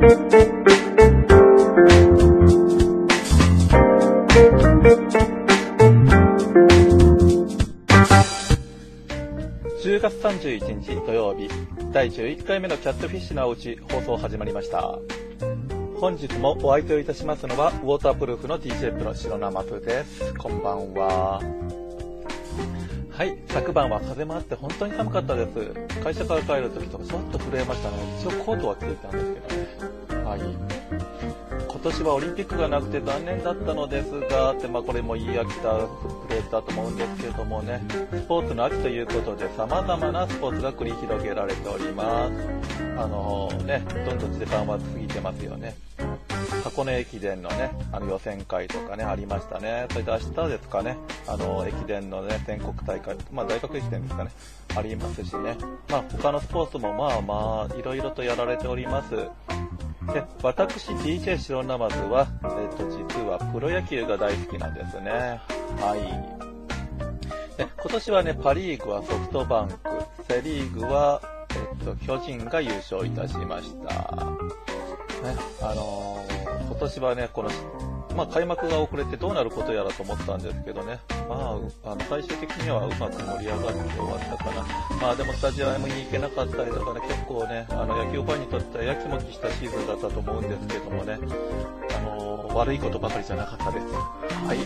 10月31日土曜日、第11回目のキャットフィッシュのおうち放送始まりました。本日もお相手をいたしますのは、ウォータープルーフの DJ プロ白生プです。こんばんは。はい、昨晩は風もあって本当に寒かったです。会社から帰るときとかちょっと震えましたね。一応コートは着ていたんですけどね。はい。今年はオリンピックがなくて残念だったのですが、ってまあこれも言い飽きたフレーズだと思うんですけれどもね、スポーツの秋ということで様々なスポーツが繰り広げられております。あのね、どんどん時間は過ぎてますよね。箱根駅伝のね、あの予選会とかね、ありましたね。それで明日ですかね、あの、駅伝のね、全国大会、まあ大学駅伝ですかね、ありますしね。まあ他のスポーツもまあまあ、いろいろとやられております。私 DJ 白ナマズは、えっ、と、実はプロ野球が大好きなんですね。はい。で、今年はね、パリーグはソフトバンク、セリーグは、えっ、と、巨人が優勝いたしました。ね、あのー今年はね、この、まあ、開幕が遅れてどうなることやらと思ったんですけどね、まあ、あの最終的にはうまく盛り上がって終わったかな。まあでもスタジアムに行けなかったりとかね、結構ね、あの野球ファンにとってはやきもきしたシーズンだったと思うんですけどもね、あの悪いことばかりじゃなかったです。はい。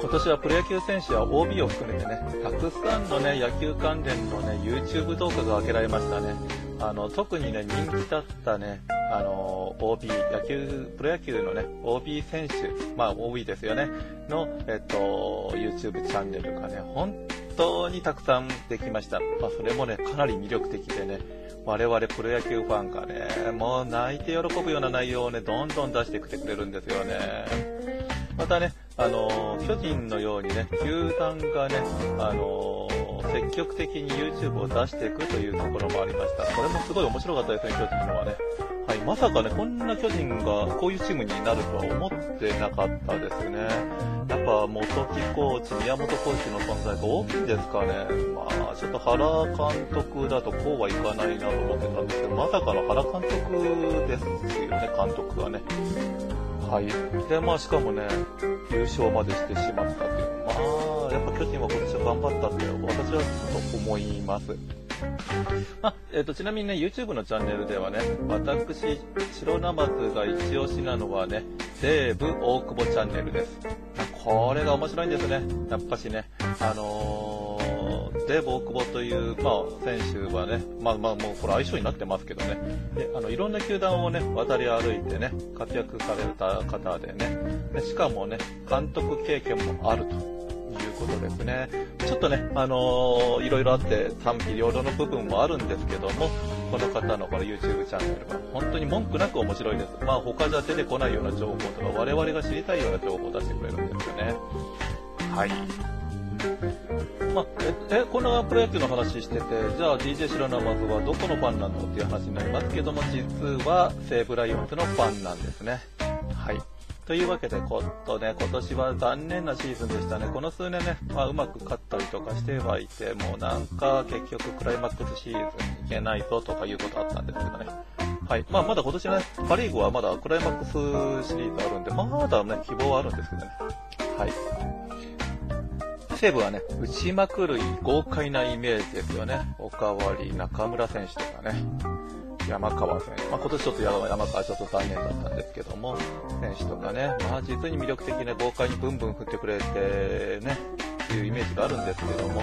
今年はプロ野球選手や OB を含めてね、たくさんのね、野球関連のね、YouTube 動画が上げられましたね。あの、特にね、人気だったね、あの、OB、野球、プロ野球のね、OB 選手、まあ OB ですよね、の、えっと、YouTube チャンネルがね、本当にたくさんできました。まあそれもね、かなり魅力的でね、我々プロ野球ファンがね、もう泣いて喜ぶような内容をね、どんどん出してきてくれるんですよね。またね、あの巨人のようにね、球団がね、あの積極的に YouTube を出していくというところもありました。これもすごい面白かったですね、巨人のはね。はい、まさかね、こんな巨人がこういうチームになるとは思ってなかったですね。やっぱ元木コーチ、宮本コーチの存在が大きいんですかね。まあ、ちょっと原監督だとこうはいかないなと思ってたんですけど、まさかの原監督ですよね、監督がね。はい。で、まあ、しかもね、優勝までしてしまったという。まあ、やっぱ巨人は今年は頑張ったって、私はちょっと思います。まあ、えっ、と、ちなみにね、YouTube のチャンネルではね、私、白ナマズが一押しなのはね、西武大久保チャンネルです。これが面白いんですね。やっぱしね、あのー、デーブ大久保という、まあ、選手はね、まあまあもうこれ相性になってますけどね、であのいろんな球団をね、渡り歩いてね、活躍された方でね、でしかもね、監督経験もあると。いうことですね。ちょっとね、あのーいろいろあって賛否両論の部分もあるんですけども、この方のこの YouTube チャンネルは本当に文句なく面白いです。まあ他じゃ出てこないような情報とか我々が知りたいような情報を出してくれるんですよね。はい。まあ、え、え、このプロ野球の話してて、じゃあ DJ 白生マズはどこのファンなのっていう話になりますけども、実は西武ライオンズのファンなんですね。はい。というわけで、ことね、今年は残念なシーズンでしたね。この数年ね、まあ、うまく勝ったりとかしてはいて、もうなんか結局クライマックスシーズンに行けないぞとかいうことあったんですけどね。はい。まあ、まだ今年ね、パリーグはまだクライマックスシリーズあるんで、まだね、希望はあるんですけどね。はい。西武はね、打ちまくる豪快なイメージですよね。おかわり、中村選手とかね。山川選手。まあ、今年ちょっと山山川ちょっと残念だったんですけども、選手とかね、まあ実に魅力的ね、豪快にブンブン振ってくれてね、っていうイメージがあるんですけども、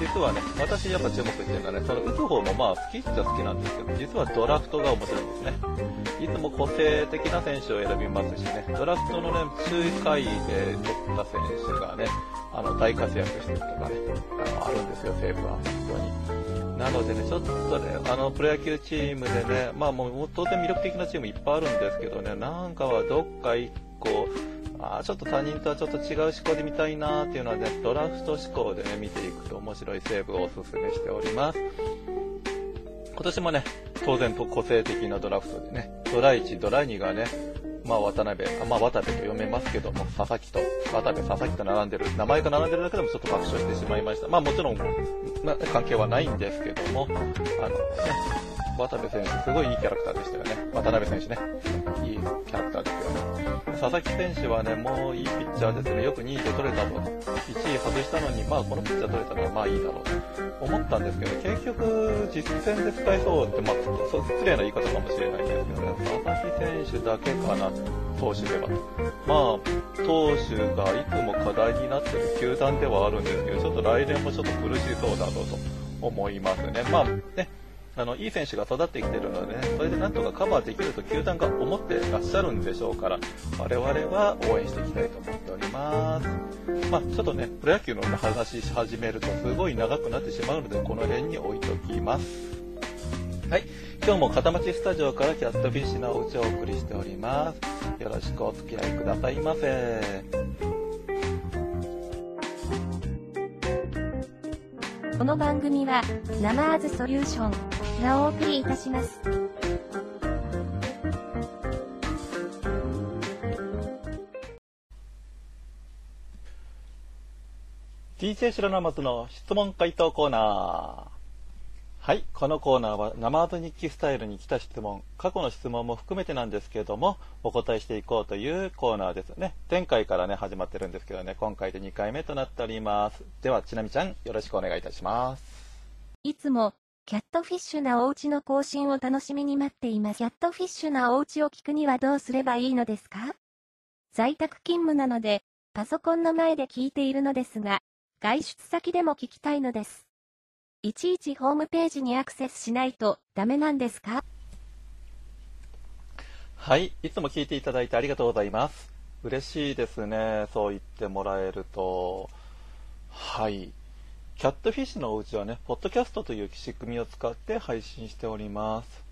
実はね、私やっぱ注目してるのはね、その打つ方もまあ好きっちゃ好きなんですけど、実はドラフトが面白いんですね。いつも個性的な選手を選びますしね、ドラフトのね、周回で取った選手がね、あの、大活躍してるとかね、あの、あるんですよ、西武は、本当に。なのでね、ちょっとね、あの、プロ野球チームでね、まあもう当然魅力的なチームいっぱいあるんですけどね、なんかはどっか一個、あちょっと他人とはちょっと違う思考で見たいなーっていうのはね、ドラフト思考でね、見ていくと面白い西武をおすすめしております。今年もね、当然と個性的なドラフトでね、ドラ1、ドラ2がね、まあ渡辺、まあ渡部と読めますけども、佐々木と、渡部、佐々木と並んでる、名前が並んでるだけでもちょっと爆笑してしまいました。まあもちろん、まあ関係はないんですけども、あのね、渡部選手、すごいいいキャラクターでしたよね。渡辺選手ね。いいキャラクターですよね。佐々木選手はね、もういいピッチャーですね。よく2位で取れたと。1位外したのに、まあこのピッチャー取れたのはまあいいだろうと思ったんですけど、結局実戦で使えそうって、まあ失礼な言い方かもしれないんですけどね、佐々木選手だけかな、投手では。まあ、投手がいつも課題になってる球団ではあるんですけど、ちょっと来年もちょっと苦しそうだろうと思いますね。まあね、あの、いい選手が育ってきてるのでね、それでなんとかカバーできると球団が思ってらっしゃるんでしょうから、我々は応援していきたいと思っております。まあ、ちょっとね、プロ野球の話し始めるとすごい長くなってしまうので、この辺に置いときます。はい。今日も片町スタジオからキャットフィッシュのお家をお送りしております。よろしくお付き合いくださいませ。この番組は、ナマーズソリューションがお送りいたします。DJ 白ナマズの質問回答コーナー。はい。このコーナーは、生アート日記スタイルに来た質問、過去の質問も含めてなんですけれども、お答えしていこうというコーナーですね。前回からね、始まってるんですけどね、今回で2回目となっております。では、ちなみちゃん、よろしくお願いいたします。いつも、キャットフィッシュなお家の更新を楽しみに待っています。キャットフィッシュなお家を聞くにはどうすればいいのですか？在宅勤務なので、パソコンの前で聞いているのですが、外出先でも聞きたいのです。いちいちホームページにアクセスしないとダメなんですか？はい。いつも聞いていただいてありがとうございます。嬉しいですね。そう言ってもらえると。はい。キャットフィッシュのお家はね、ポッドキャストという仕組みを使って配信しております。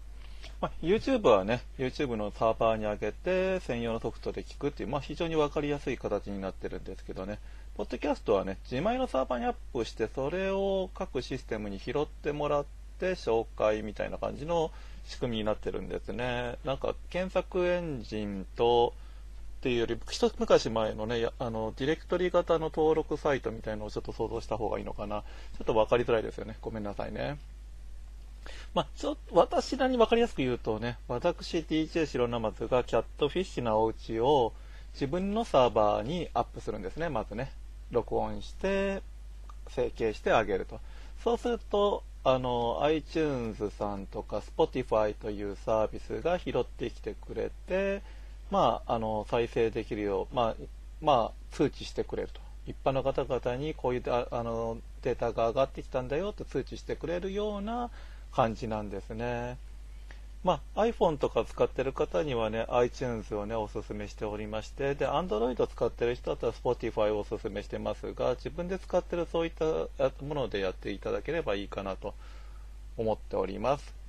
まあ、YouTube はね、YouTube のサーバーに上げて専用のソフトで聞くっていう、まあ、非常に分かりやすい形になってるんですけどね、ポッドキャストはね、自前のサーバーにアップして、それを各システムに拾ってもらって紹介みたいな感じの仕組みになってるんですね。なんか検索エンジンと、っていうより、一昔前のね、あの、ディレクトリ型の登録サイトみたいのをちょっと想像した方がいいのかな。ちょっと分かりづらいですよね。ごめんなさいね。まあ、ちょっと、私なりに分かりやすく言うとね、私 DJ 白ナマズがキャットフィッシュなお家を自分のサーバーにアップするんですね、まずね。録音して整形してあげるとそうするとあの iTunes さんとか Spotify というサービスが拾ってきてくれて、まあ、あの再生できるよう、まあまあ、通知してくれると一般の方々にこういうあのデータが上がってきたんだよと通知してくれるような感じなんですね。まあ、iPhone とか使ってる方にはね、iTunes をね、おすすめしておりまして、で、Android を使ってる人だったら Spotify をおすすめしてますが、自分で使ってるそういったものでやっていただければいいかなと思っております。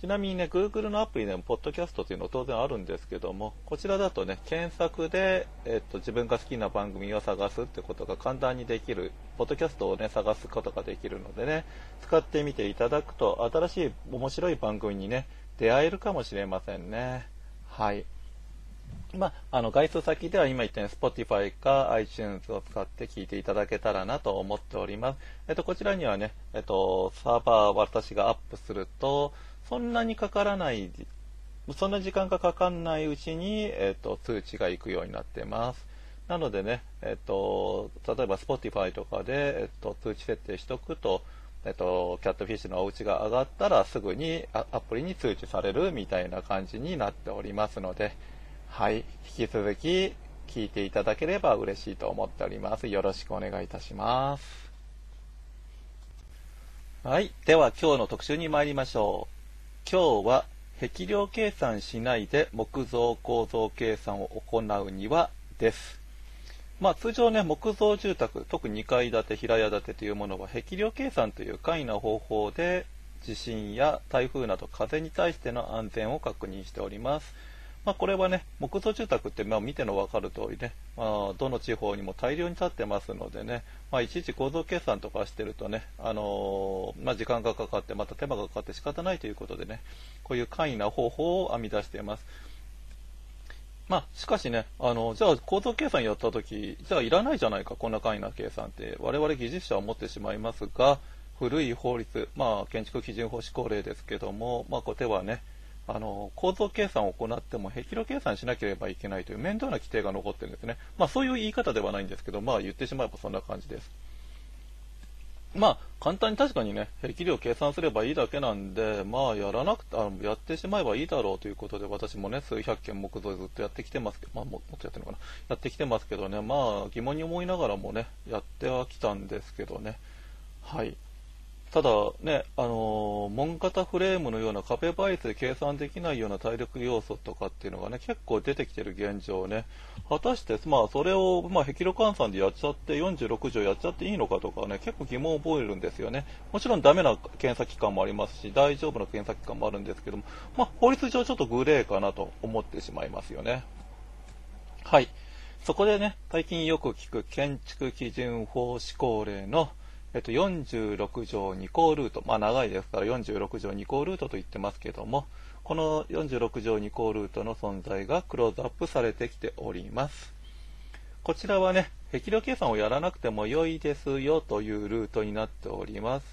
ちなみにね、Google のアプリでも、ポッドキャストというのは当然あるんですけども、こちらだとね、検索で、えっと、自分が好きな番組を探すってことが簡単にできる、ポッドキャストをね、探すことができるのでね、使ってみていただくと、新しい面白い番組にね、出会えるかもしれませんね。はい。まあ、あの、外出先では今言ったように Spotify か iTunes を使って聞いていただけたらなと思っております。えっと、こちらにはね、えっと、サーバー私がアップすると、そんなにかからない、そんな時間がかかんないうちに、えっと、通知が行くようになってます。なのでね、えっと、例えば Spotify とかで、えっと、通知設定しておくと、えっと、キャットフィッシュのお家が上がったらすぐにアプリに通知されるみたいな感じになっておりますので、はい、引き続き聞いていただければ嬉しいと思っております。よろしくお願いいたします。はい、では今日の特集に参りましょう。今日は壁量計算しないで木造構造計算を行うにはです。まあ、通常ね、木造住宅、特に2階建て、平屋建てというものは、壁量計算という簡易な方法で、地震や台風など風に対しての安全を確認しております。まあ、これはね、木造住宅って、まあ、見ての分かる通りね、まあ、どの地方にも大量に建ってますのでね、まあ、いちいち構造計算とかしてるとね、あのー、まあ、時間がかかって、また手間がかかって仕方ないということでね、こういう簡易な方法を編み出しています。まあ、しかしね、あの、じゃあ構造計算やったとき、じゃあいらないじゃないか、こんな簡易な計算って、我々技術者は思ってしまいますが、古い法律、まあ、建築基準法施行令ですけども、まあ、ここではね、あの、構造計算を行っても、壁炉計算しなければいけないという面倒な規定が残ってるんですね。まあ、そういう言い方ではないんですけど、まあ、言ってしまえばそんな感じです。まあ、簡単に確かにね、壁量計算すればいいだけなんで、まあ、やらなくて、あのやってしまえばいいだろうということで、私もね、数百件木造ずっとやってきてますけど、まあ、もっとやってるのかな。やってきてますけどね、まあ、疑問に思いながらもね、やってはきたんですけどね。はい。ただね、あのー、門型フレームのような壁倍率で計算できないような体力要素とかっていうのがね、結構出てきてる現状ね。果たして、まあ、それを、まあ、壁炉換算でやっちゃって、46条やっちゃっていいのかとかね、結構疑問を覚えるんですよね。もちろんダメな検査機関もありますし、大丈夫な検査機関もあるんですけども、まあ、法律上ちょっとグレーかなと思ってしまいますよね。はい。そこでね、最近よく聞く建築基準法施行令のえっと、46条2項ルート、まあ長いですから46条2項ルートと言ってますけども、この46条2項ルートの存在がクローズアップされてきております。こちらはね、壁量計算をやらなくても良いですよというルートになっております。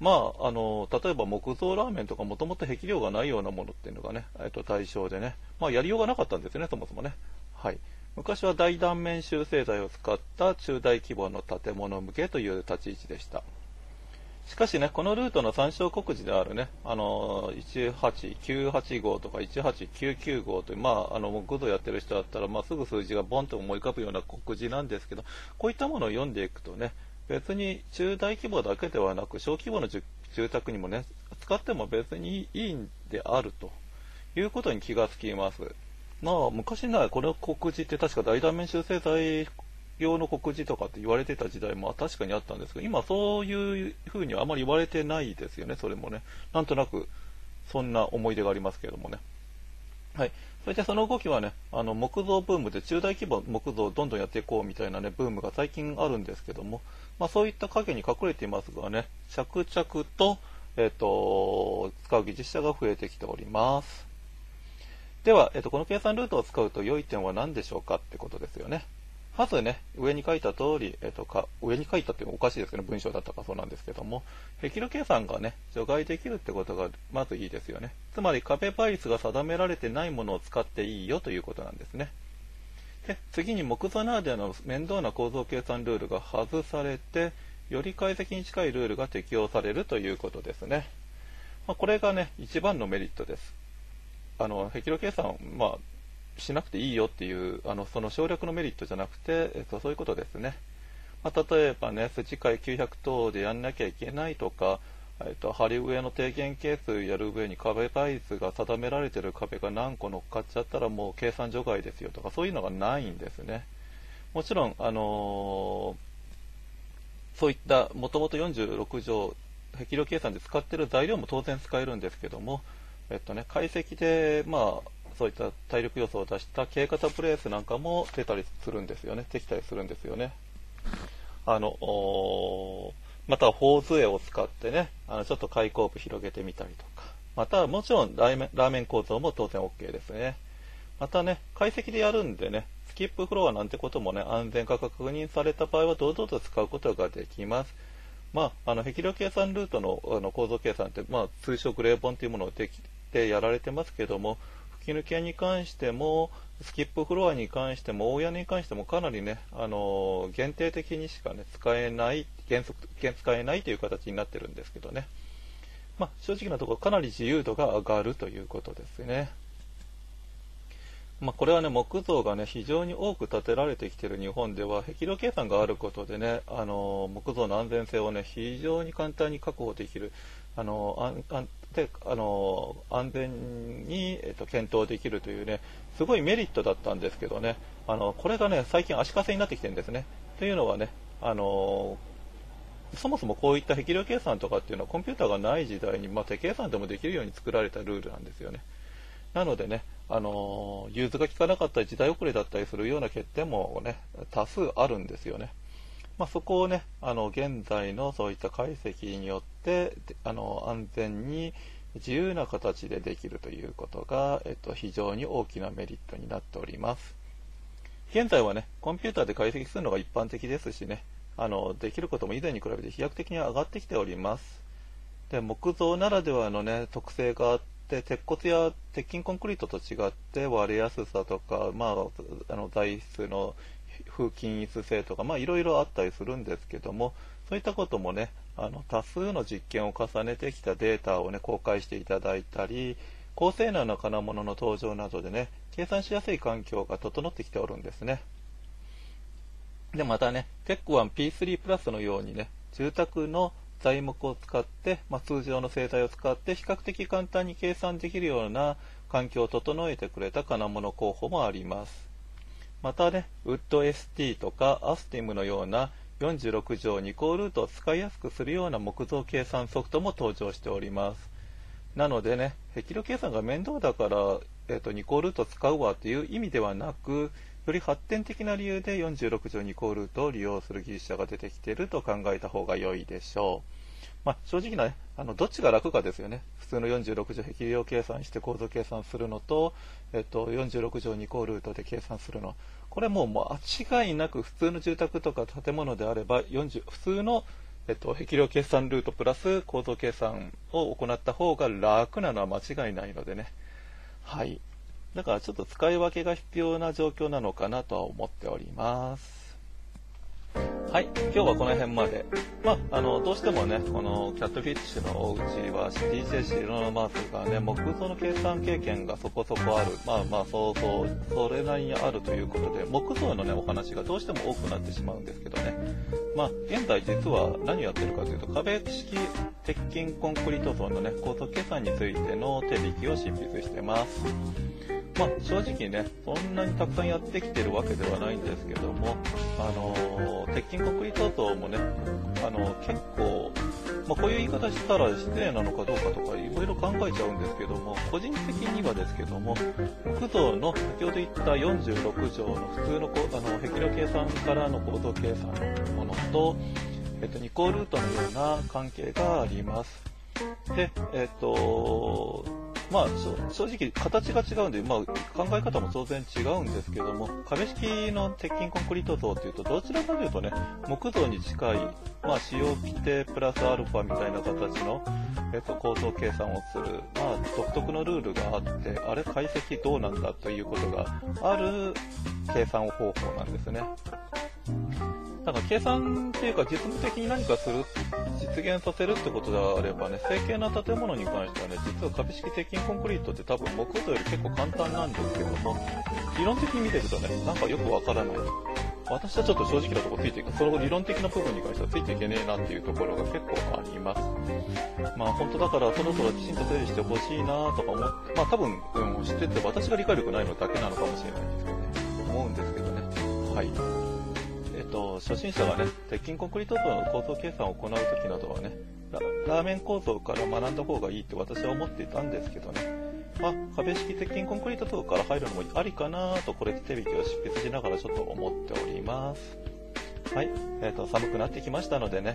まあ、あの、例えば木造ラーメンとかもともと壁量がないようなものっていうのがね、えっと、対象でね、まあ、やりようがなかったんですよね、そもそもね。はい。昔は大断面修正剤を使った中大規模の建物向けという立ち位置でした。しかしね、このルートの参照告示であるね、あの、18985号とか18995号という、まあ、あの、木造やってる人だったら、まあ、すぐ数字がボンと思い浮かぶような告示なんですけど、こういったものを読んでいくとね、別に中大規模だけではなく、小規模の住宅にもね、使っても別にいいんであるということに気がつきます。まあ、昔ならこの告示って確か大断面修正剤用の告示とかって言われてた時代も確かにあったんですけど、今そういうふうにはあまり言われてないですよね、それもね。なんとなく、そんな思い出がありますけどもね。はい。それでその動きはね、あの、木造ブームで中大規模木造をどんどんやっていこうみたいなね、ブームが最近あるんですけども、まあそういった影に隠れていますがね、着々と、えっ、ー、と、使う技術者が増えてきております。では、えっと、この計算ルートを使うと良い点は何でしょうかってことですよね。まずね、上に書いた通り、えっと、か、上に書いたっていうのはおかしいですけど、文章だったかそうなんですけども、壁炉計算がね、除外できるってことが、まずいいですよね。つまり、壁倍率が定められてないものを使っていいよということなんですね。で、次に木造ならではの面倒な構造計算ルールが外されて、より解析に近いルールが適用されるということですね。まあ、これがね、一番のメリットです。あの、壁炉計算、まあ、しなくていいよっていう、あの、その省略のメリットじゃなくて、えっと、そういうことですね。まあ、例えばね、筋会900等でやんなきゃいけないとか、えっと、針上の低減係数やる上に壁倍率が定められてる壁が何個乗っかっちゃったらもう計算除外ですよとか、そういうのがないんですね。もちろん、あのー、そういった、もともと46条、壁量計算で使ってる材料も当然使えるんですけども、えっとね、解析で、まあ、そういった体力予想を出した K 型プレースなんかも出たりするんですよね。できたりするんですよね。あの、また、頬杖を使ってね、あの、ちょっと開口部広げてみたりとか。また、もちろんラーメン、ラーメン構造も当然 OK ですね。またね、解析でやるんでね、スキップフロアなんてこともね、安全化が確認された場合は堂々と使うことができます。まあ、あの、壁量計算ルートのあの構造計算って、まあ、通称グレーボンというものをできてやられてますけども、吹き抜けに関しても、スキップフロアに関しても、大屋根に関してもかなりね、あの限定的にしかね、使えない、原則、使えないという形になってるんですけどね。まあ、正直なところかなり自由度が上がるということですね。まあ、これはね、木造がね、非常に多く建てられてきている日本では、壁炉計算があることでね、あの木造の安全性をね、非常に簡単に確保できる、あの安であの安全に、えっと、検討できるというね、すごいメリットだったんですけどね、あのこれがね、最近足かせになってきてるんですね。というのはね、あのそもそもこういった壁量計算とかっていうのはコンピューターがない時代に、まあ、手計算でもできるように作られたルールなんですよね。なのでね、あの融通が利かなかったり時代遅れだったりするような欠点もね、多数あるんですよね。まあ、そこをね、あの、現在のそういった解析によって、あの、安全に自由な形でできるということが、えっと、非常に大きなメリットになっております。現在はね、コンピューターで解析するのが一般的ですしね、あの、できることも以前に比べて飛躍的に上がってきております。で、木造ならではのね、特性があって、鉄骨や鉄筋コンクリートと違って割れやすさとか、まあ、あの材質の風均一性とか、まあ、いろいろあったりするんですけども、そういったこともね、あの多数の実験を重ねてきたデータをね、公開していただいたり、高性能な金物の登場などでね、計算しやすい環境が整ってきておるんですね。で、またね、テック 1P3 プラスのようにね、住宅の材木を使って、まあ、通常の生態を使って比較的簡単に計算できるような環境を整えてくれた金物候補もあります。またね、ウッド ST とかアスティムのような46乗2項ルートを使いやすくするような木造計算ソフトも登場しております。なのでね、壁量計算が面倒だから、えーと、2項ルート使うわという意味ではなく、より発展的な理由で46乗2項ルートを利用する技術者が出てきていると考えた方が良いでしょう。まあ、正直な、ね、あのどっちが楽かですよね。普通の46乗壁量計算して構造計算するのと、えっと、46乗2項ルートで計算するの。これももう間違いなく普通の住宅とか建物であれば40、普通の、えっと、壁量計算ルートプラス構造計算を行った方が楽なのは間違いないのでね。はい。だからちょっと使い分けが必要な状況なのかなとは思っております。はい、今日はこの辺まで。まあ、あの、どうしてもね、このキャットフィッシュのお家は DJ シロノマースがね、木造の計算経験がそこそこある。まあまあ、そうそう、それなりにあるということで、木造のね、お話がどうしても多くなってしまうんですけどね。まあ、現在実は何をやってるかというと、壁式鉄筋コンクリート層のね、構造計算についての手引きを執筆してます。まあ、正直ね、そんなにたくさんやってきてるわけではないんですけども、あの鉄筋コンクリート層もね、あの結構、まあ、こういう言い方したら失礼なのかどうかとかいろいろ考えちゃうんですけども、個人的にはですけども、木造の先ほど言った46畳の普通のこあの壁量計算からの構造計算のものと、えっと、2項ルートのような関係があります。で、えっと、まあ、正直形が違うんで、まあ、考え方も当然違うんですけども、壁式の鉄筋コンクリート像というと、どちらかというとね、木造に近い、まあ、使用規定プラスアルファみたいな形の、えっと、構造計算をする、まあ、独特のルールがあって、あれ解析どうなんだということがある計算方法なんですね。だか計算っていうか実務的に何かする、実現させるってことであればね、整形な建物に関してはね、実は壁式鉄筋コンクリートって多分木造より結構簡単なんですけども、理論的に見てるとね、なんかよくわからない。私はちょっと正直なとこついていく、その理論的な部分に関してはついていけねえなっていうところが結構あります。まあ本当だからそろそろきちんと整理してほしいなとか思って、まあ多分、うん、知ってて私が理解力ないのだけなのかもしれないんですけどね、思うんですけどね。はい。と、初心者がね、鉄筋コンクリート層の構造計算を行う時などはねラ、ラーメン構造から学んだ方がいいって私は思っていたんですけどね、あ、壁式鉄筋コンクリート層から入るのもありかなと、これで手引きを執筆しながらちょっと思っております。はい、えーと、寒くなってきましたのでね、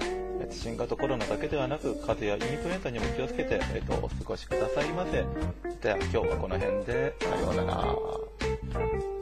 新型コロナだけではなく、風邪やインフルエンザにも気をつけて、えーと、お過ごしくださいませ。では今日はこの辺で、さようなら。